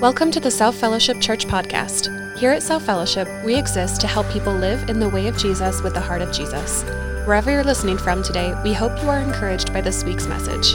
Welcome to the South Fellowship Church podcast. Here at South Fellowship, we exist to help people live in the way of Jesus with the heart of Jesus. Wherever you're listening from today, we hope you are encouraged by this week's message.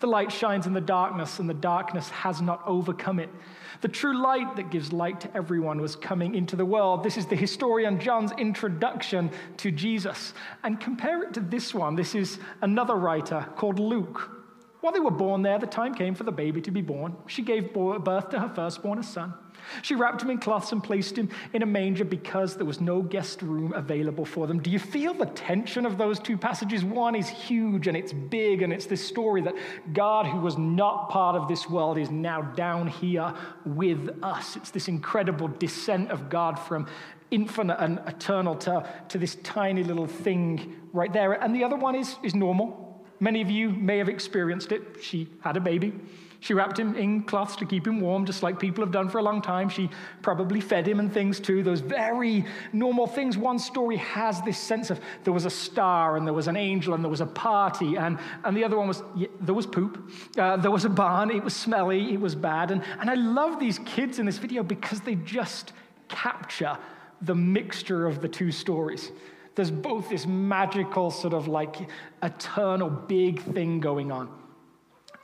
The light shines in the darkness, and the darkness has not overcome it. The true light that gives light to everyone was coming into the world. This is the historian John's introduction to Jesus. And compare it to this one. This is another writer called Luke. While they were born there, the time came for the baby to be born. She gave birth to her firstborn, a son. She wrapped him in cloths and placed him in a manger because there was no guest room available for them. Do you feel the tension of those two passages? One is huge and it's big, and it's this story that God, who was not part of this world, is now down here with us. It's this incredible descent of God from infinite and eternal to, to this tiny little thing right there. And the other one is, is normal. Many of you may have experienced it. She had a baby. She wrapped him in cloths to keep him warm, just like people have done for a long time. She probably fed him and things too, those very normal things. One story has this sense of there was a star and there was an angel and there was a party, and, and the other one was yeah, there was poop, uh, there was a barn, it was smelly, it was bad. And, and I love these kids in this video because they just capture the mixture of the two stories. There's both this magical, sort of like eternal big thing going on.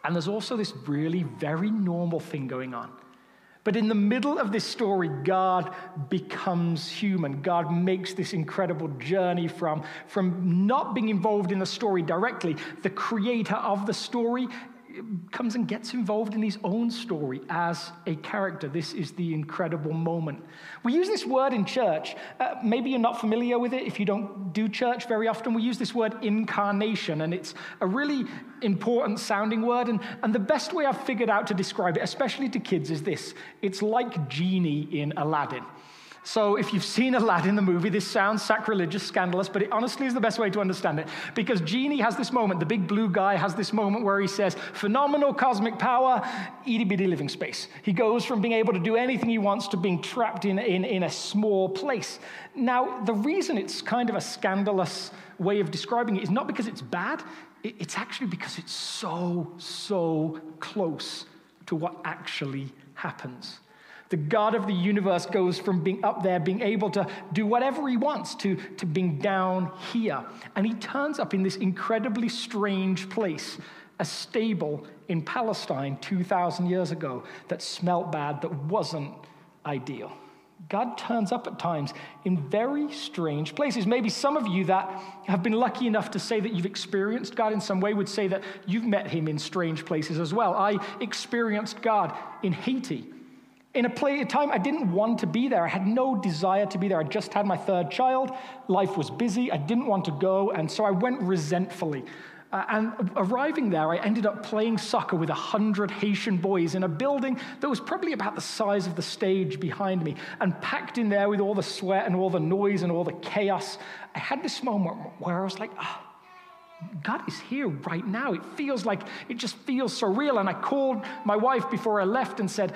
And there's also this really very normal thing going on. But in the middle of this story, God becomes human. God makes this incredible journey from, from not being involved in the story directly. The creator of the story comes and gets involved in his own story as a character. This is the incredible moment. We use this word in church. Uh, maybe you're not familiar with it if you don't do church very often. We use this word incarnation, and it's a really important sounding word. And, and the best way I've figured out to describe it, especially to kids, is this it's like genie in Aladdin. So, if you've seen Aladdin, the movie, this sounds sacrilegious, scandalous, but it honestly is the best way to understand it. Because Genie has this moment, the big blue guy has this moment where he says, phenomenal cosmic power, itty bitty living space. He goes from being able to do anything he wants to being trapped in, in, in a small place. Now, the reason it's kind of a scandalous way of describing it is not because it's bad, it's actually because it's so, so close to what actually happens. The God of the universe goes from being up there, being able to do whatever he wants, to, to being down here. And he turns up in this incredibly strange place, a stable in Palestine 2,000 years ago that smelt bad, that wasn't ideal. God turns up at times in very strange places. Maybe some of you that have been lucky enough to say that you've experienced God in some way would say that you've met him in strange places as well. I experienced God in Haiti in a, play, a time I didn't want to be there. I had no desire to be there. I just had my third child. Life was busy. I didn't want to go. And so I went resentfully. Uh, and arriving there, I ended up playing soccer with a hundred Haitian boys in a building that was probably about the size of the stage behind me. And packed in there with all the sweat and all the noise and all the chaos, I had this moment where I was like, oh, God is here right now. It feels like, it just feels so real. And I called my wife before I left and said,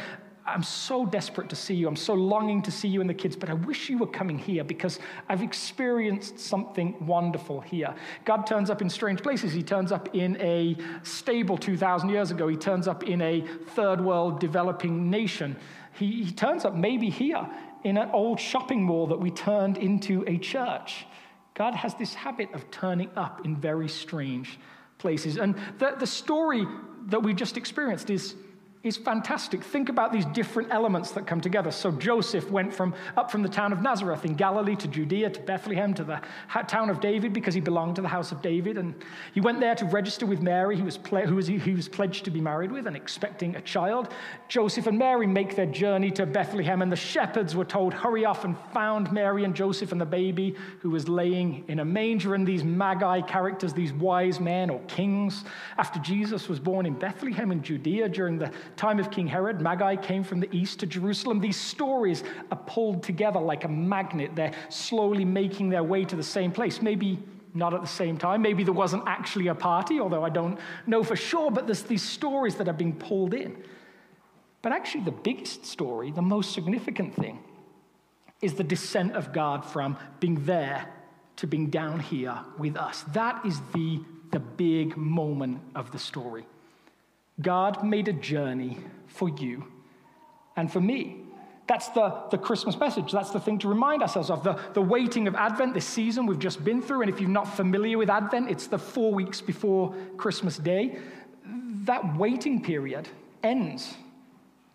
I'm so desperate to see you. I'm so longing to see you and the kids, but I wish you were coming here because I've experienced something wonderful here. God turns up in strange places. He turns up in a stable 2,000 years ago, He turns up in a third world developing nation. He, he turns up maybe here in an old shopping mall that we turned into a church. God has this habit of turning up in very strange places. And the, the story that we just experienced is is fantastic. Think about these different elements that come together. So Joseph went from up from the town of Nazareth in Galilee to Judea to Bethlehem to the town of David because he belonged to the house of David, and he went there to register with Mary, who was, ple- who was, he was pledged to be married with and expecting a child. Joseph and Mary make their journey to Bethlehem, and the shepherds were told, "Hurry off and found Mary and Joseph and the baby who was laying in a manger." And these magi characters, these wise men or kings, after Jesus was born in Bethlehem in Judea during the time of King Herod, Magi came from the east to Jerusalem. These stories are pulled together like a magnet. They're slowly making their way to the same place. Maybe not at the same time. Maybe there wasn't actually a party, although I don't know for sure, but there's these stories that are being pulled in. But actually, the biggest story, the most significant thing, is the descent of God from being there to being down here with us. That is the, the big moment of the story. God made a journey for you and for me. That's the, the Christmas message. That's the thing to remind ourselves of. The, the waiting of Advent, this season we've just been through. And if you're not familiar with Advent, it's the four weeks before Christmas Day. That waiting period ends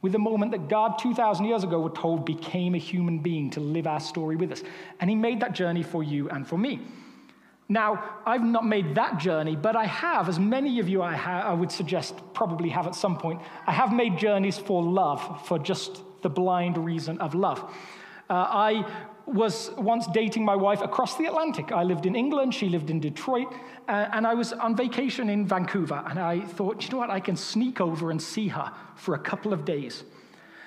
with the moment that God, 2,000 years ago, we're told became a human being to live our story with us. And He made that journey for you and for me. Now, I've not made that journey, but I have, as many of you I, ha- I would suggest probably have at some point, I have made journeys for love, for just the blind reason of love. Uh, I was once dating my wife across the Atlantic. I lived in England, she lived in Detroit, uh, and I was on vacation in Vancouver. And I thought, you know what, I can sneak over and see her for a couple of days.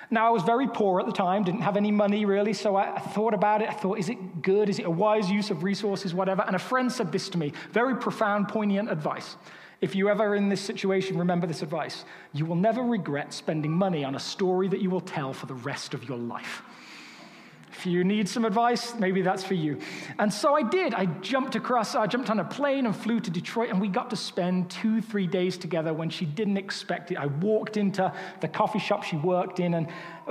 Now, I was very poor at the time, didn't have any money really, so I, thought about it. I thought, is it good? Is it a wise use of resources, whatever? And a friend said this to me very profound, poignant advice. If you ever in this situation, remember this advice. You will never regret spending money on a story that you will tell for the rest of your life. If you need some advice, maybe that's for you. And so I did. I jumped across, I jumped on a plane and flew to Detroit, and we got to spend two, three days together when she didn't expect it. I walked into the coffee shop she worked in and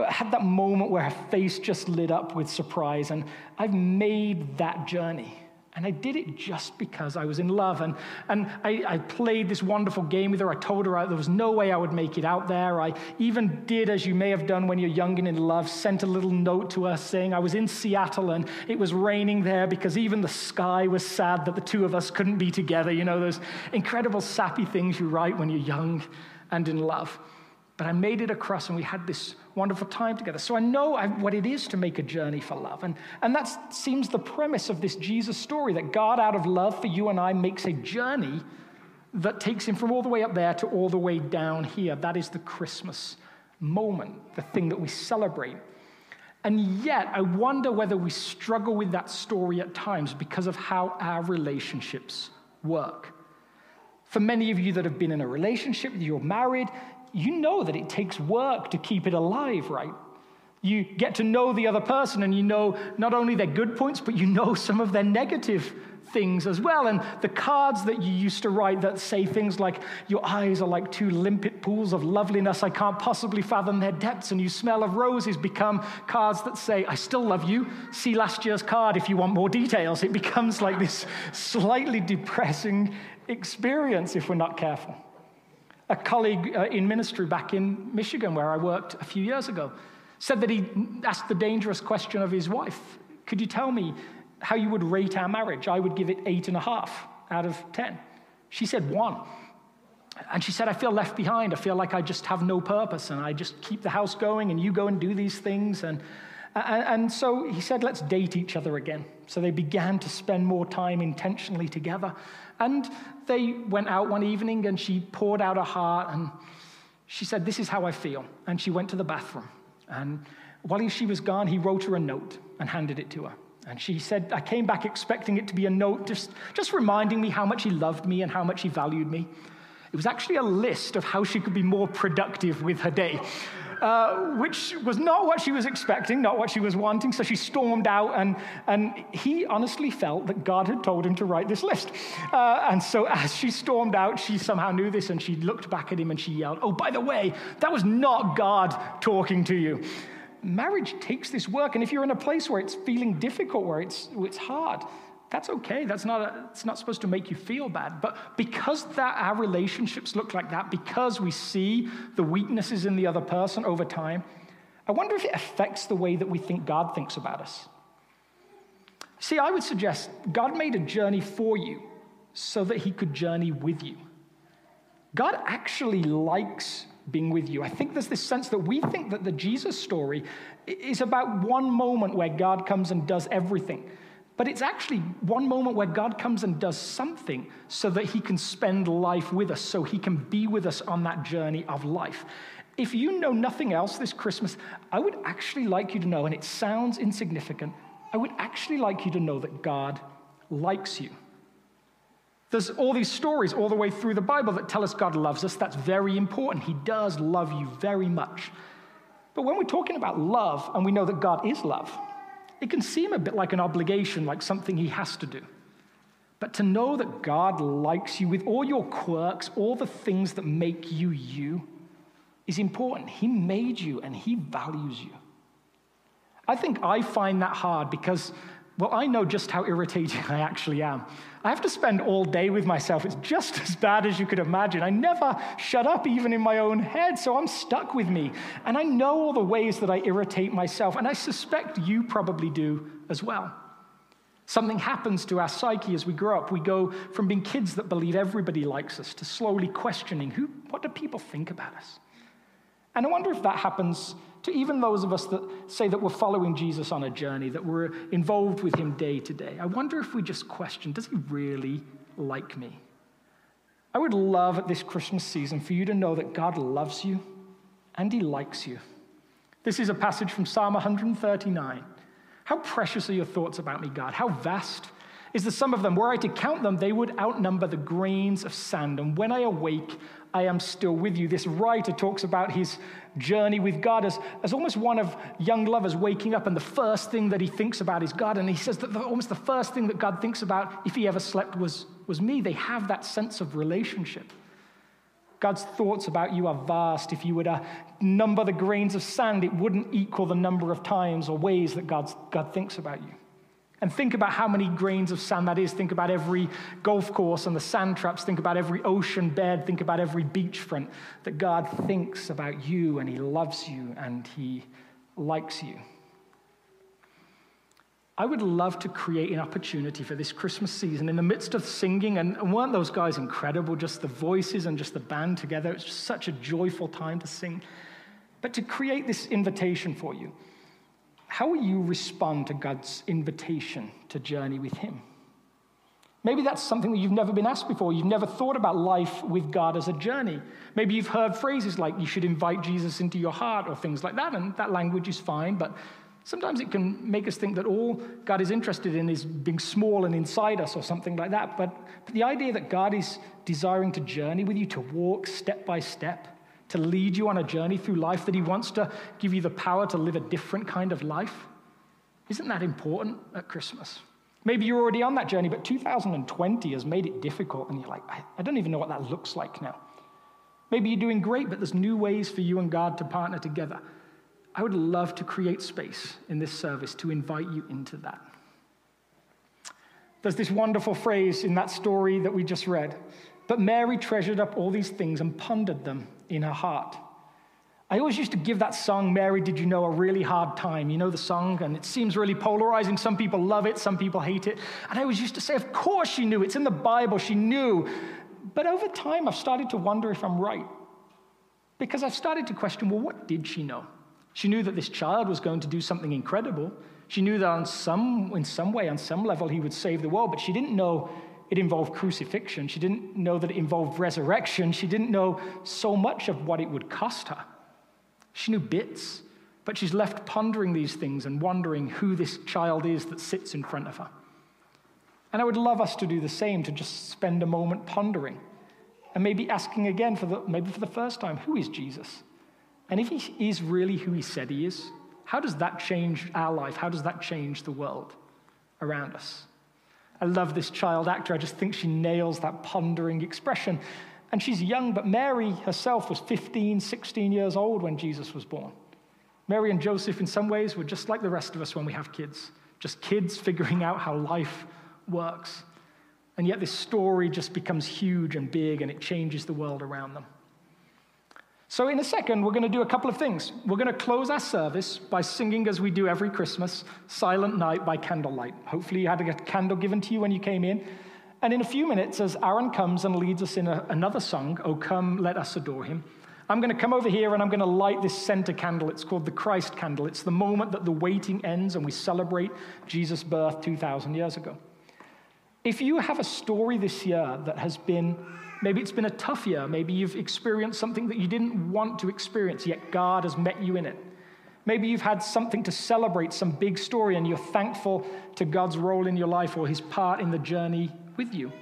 had that moment where her face just lit up with surprise. And I've made that journey. And I did it just because I was in love. And, and I, I, played this wonderful game with her. I told her there was no way I would make it out there. I even did, as you may have done when you're young and in love, sent a little note to her saying I was in Seattle and it was raining there because even the sky was sad that the two of us couldn't be together. You know, those incredible sappy things you write when you're young and in love. But I made it across and we had this wonderful time together. So I know what it is to make a journey for love. And, and that seems the premise of this Jesus story that God, out of love for you and I, makes a journey that takes him from all the way up there to all the way down here. That is the Christmas moment, the thing that we celebrate. And yet, I wonder whether we struggle with that story at times because of how our relationships work. For many of you that have been in a relationship, you're married, you know that it takes work to keep it alive, right? You get to know the other person and you know not only their good points, but you know some of their negative things as well. And the cards that you used to write that say things like, Your eyes are like two limpid pools of loveliness, I can't possibly fathom their depths, and you smell of roses become cards that say, I still love you. See last year's card if you want more details. It becomes like this slightly depressing experience if we're not careful. A colleague uh, in ministry back in Michigan, where I worked a few years ago, said that he asked the dangerous question of his wife Could you tell me how you would rate our marriage? I would give it eight and a half out of 10. She said one. And she said, I feel left behind. I feel like I just have no purpose and I just keep the house going and you go and do these things. And, and, and so he said, let's date each other again. So they began to spend more time intentionally together. And they went out one evening and she poured out her heart and she said, This is how I feel. And she went to the bathroom. And while she was gone, he wrote her a note and handed it to her. And she said, I came back expecting it to be a note just, just reminding me how much he loved me and how much he valued me. It was actually a list of how she could be more productive with her day uh, which was not what she was expecting, not what she was wanting. So she stormed out, and, and he honestly felt that God had told him to write this list. Uh, and so as she stormed out, she somehow knew this, and she looked back at him and she yelled, Oh, by the way, that was not God talking to you. Marriage takes this work, and if you're in a place where it's feeling difficult, where it's, it's hard, That's okay. That's not, a, it's not supposed to make you feel bad. But because that our relationships look like that, because we see the weaknesses in the other person over time, I wonder if it affects the way that we think God thinks about us. See, I would suggest God made a journey for you so that he could journey with you. God actually likes being with you. I think there's this sense that we think that the Jesus story is about one moment where God comes and does everything. But it's actually one moment where God comes and does something so that he can spend life with us, so he can be with us on that journey of life. If you know nothing else this Christmas, I would actually like you to know, and it sounds insignificant, I would actually like you to know that God likes you. There's all these stories all the way through the Bible that tell us God loves us. That's very important. He does love you very much. But when we're talking about love and we know that God is love, it can seem a bit like an obligation, like something he has to do. But to know that God likes you with all your quirks, all the things that make you you, is important. He made you and he values you. I think I find that hard because well, I know just how irritating I actually am. I have to spend all day with myself. It's just as bad as you could imagine. I never shut up, even in my own head, so I'm stuck with me. And I know all the ways that I irritate myself, and I suspect you probably do as well. Something happens to our psyche as we grow up. We go from being kids that believe everybody likes us to slowly questioning who, what do people think about us? And I wonder if that happens to even those of us that say that we're following Jesus on a journey, that we're involved with him day to day. I wonder if we just question does he really like me? I would love at this Christmas season for you to know that God loves you and he likes you. This is a passage from Psalm 139. How precious are your thoughts about me, God? How vast is the sum of them. Were I to count them, they would outnumber the grains of sand. And when I awake, I am still with you. This writer talks about his journey with God as, as almost one of young lovers waking up, and the first thing that he thinks about is God. And he says that the, almost the first thing that God thinks about, if he ever slept, was, was me. They have that sense of relationship. God's thoughts about you are vast. If you were to number the grains of sand, it wouldn't equal the number of times or ways that God's, God thinks about you. And think about how many grains of sand that is. Think about every golf course and the sand traps. Think about every ocean bed. Think about every beachfront. That God thinks about you and He loves you and He likes you. I would love to create an opportunity for this Christmas season in the midst of singing. And weren't those guys incredible? Just the voices and just the band together. It's just such a joyful time to sing. But to create this invitation for you how will you respond to God's invitation to journey with Him? Maybe that's something that you've never been asked before. You've never thought about life with God as a journey. Maybe you've heard phrases like you should invite Jesus into your heart or things like that, and that language is fine, but sometimes it can make us think that all God is interested in is being small and inside us or something like that. But, but the idea that God is desiring to journey with you, to walk step by step, to lead you on a journey through life, that He wants to give you the power to live a different kind of life. Isn't that important at Christmas? Maybe you're already on that journey, but 2020 has made it difficult, and you're like, I, I don't even know what that looks like now. Maybe you're doing great, but there's new ways for you and God to partner together. I would love to create space in this service to invite you into that. There's this wonderful phrase in that story that we just read. But Mary treasured up all these things and pondered them in her heart. I always used to give that song, Mary, Did You Know, a really hard time. You know the song, and it seems really polarizing. Some people love it, some people hate it. And I always used to say, Of course she knew. It's in the Bible. She knew. But over time, I've started to wonder if I'm right. Because I've started to question, well, what did she know? She knew that this child was going to do something incredible. She knew that on some, in some way, on some level, he would save the world, but she didn't know it involved crucifixion. She didn't know that it involved resurrection. She didn't know so much of what it would cost her. She knew bits, but she's left pondering these things and wondering who this child is that sits in front of her. And I would love us to do the same, to just spend a moment pondering and maybe asking again, for the, maybe for the first time, who is Jesus? And if he is really who he said he is, how does that change our life? How does that change the world around us? I love this child actor. I just think she nails that pondering expression. And she's young, but Mary herself was 15, 16 years old when Jesus was born. Mary and Joseph, in some ways, were just like the rest of us when we have kids, just kids figuring out how life works. And yet, this story just becomes huge and big and it changes the world around them. So, in a second, we're going to do a couple of things. We're going to close our service by singing, as we do every Christmas, Silent Night by Candlelight. Hopefully, you had a candle given to you when you came in. And in a few minutes, as Aaron comes and leads us in a, another song, Oh Come, Let Us Adore Him, I'm going to come over here and I'm going to light this center candle. It's called the Christ candle. It's the moment that the waiting ends and we celebrate Jesus' birth 2,000 years ago. If you have a story this year that has been Maybe it's been a tough year. Maybe you've experienced something that you didn't want to experience, yet God has met you in it. Maybe you've had something to celebrate, some big story, and you're thankful to God's role in your life or his part in the journey with you.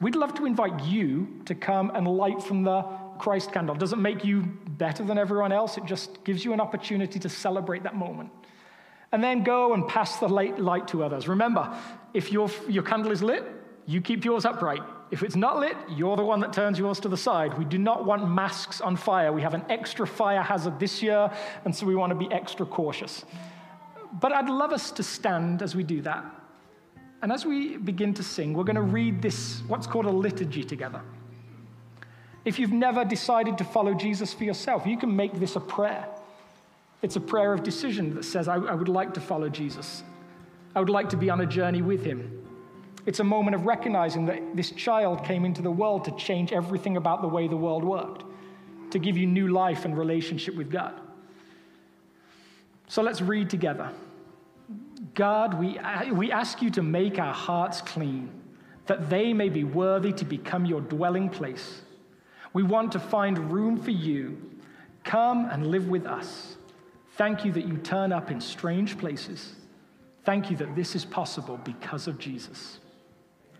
We'd love to invite you to come and light from the Christ candle. It doesn't make you better than everyone else, it just gives you an opportunity to celebrate that moment. And then go and pass the light to others. Remember, if your, your candle is lit, you keep yours upright. If it's not lit, you're the one that turns yours to the side. We do not want masks on fire. We have an extra fire hazard this year, and so we want to be extra cautious. But I'd love us to stand as we do that. And as we begin to sing, we're going to read this, what's called a liturgy together. If you've never decided to follow Jesus for yourself, you can make this a prayer. It's a prayer of decision that says, I, I would like to follow Jesus. I would like to be on a journey with him. It's a moment of recognizing that this child came into the world to change everything about the way the world worked, to give you new life and relationship with God. So let's read together. God, we, we ask you to make our hearts clean, that they may be worthy to become your dwelling place. We want to find room for you. Come and live with us. Thank you that you turn up in strange places. Thank you that this is possible because of Jesus.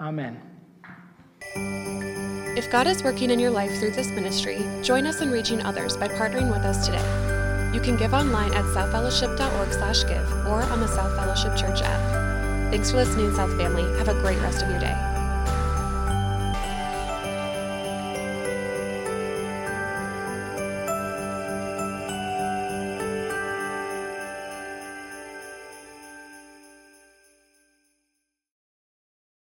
Amen. If God is working in your life through this ministry, join us in reaching others by partnering with us today. You can give online at southfellowship.org/give or on the South Fellowship Church app. Thanks for listening, South family. Have a great rest of your day.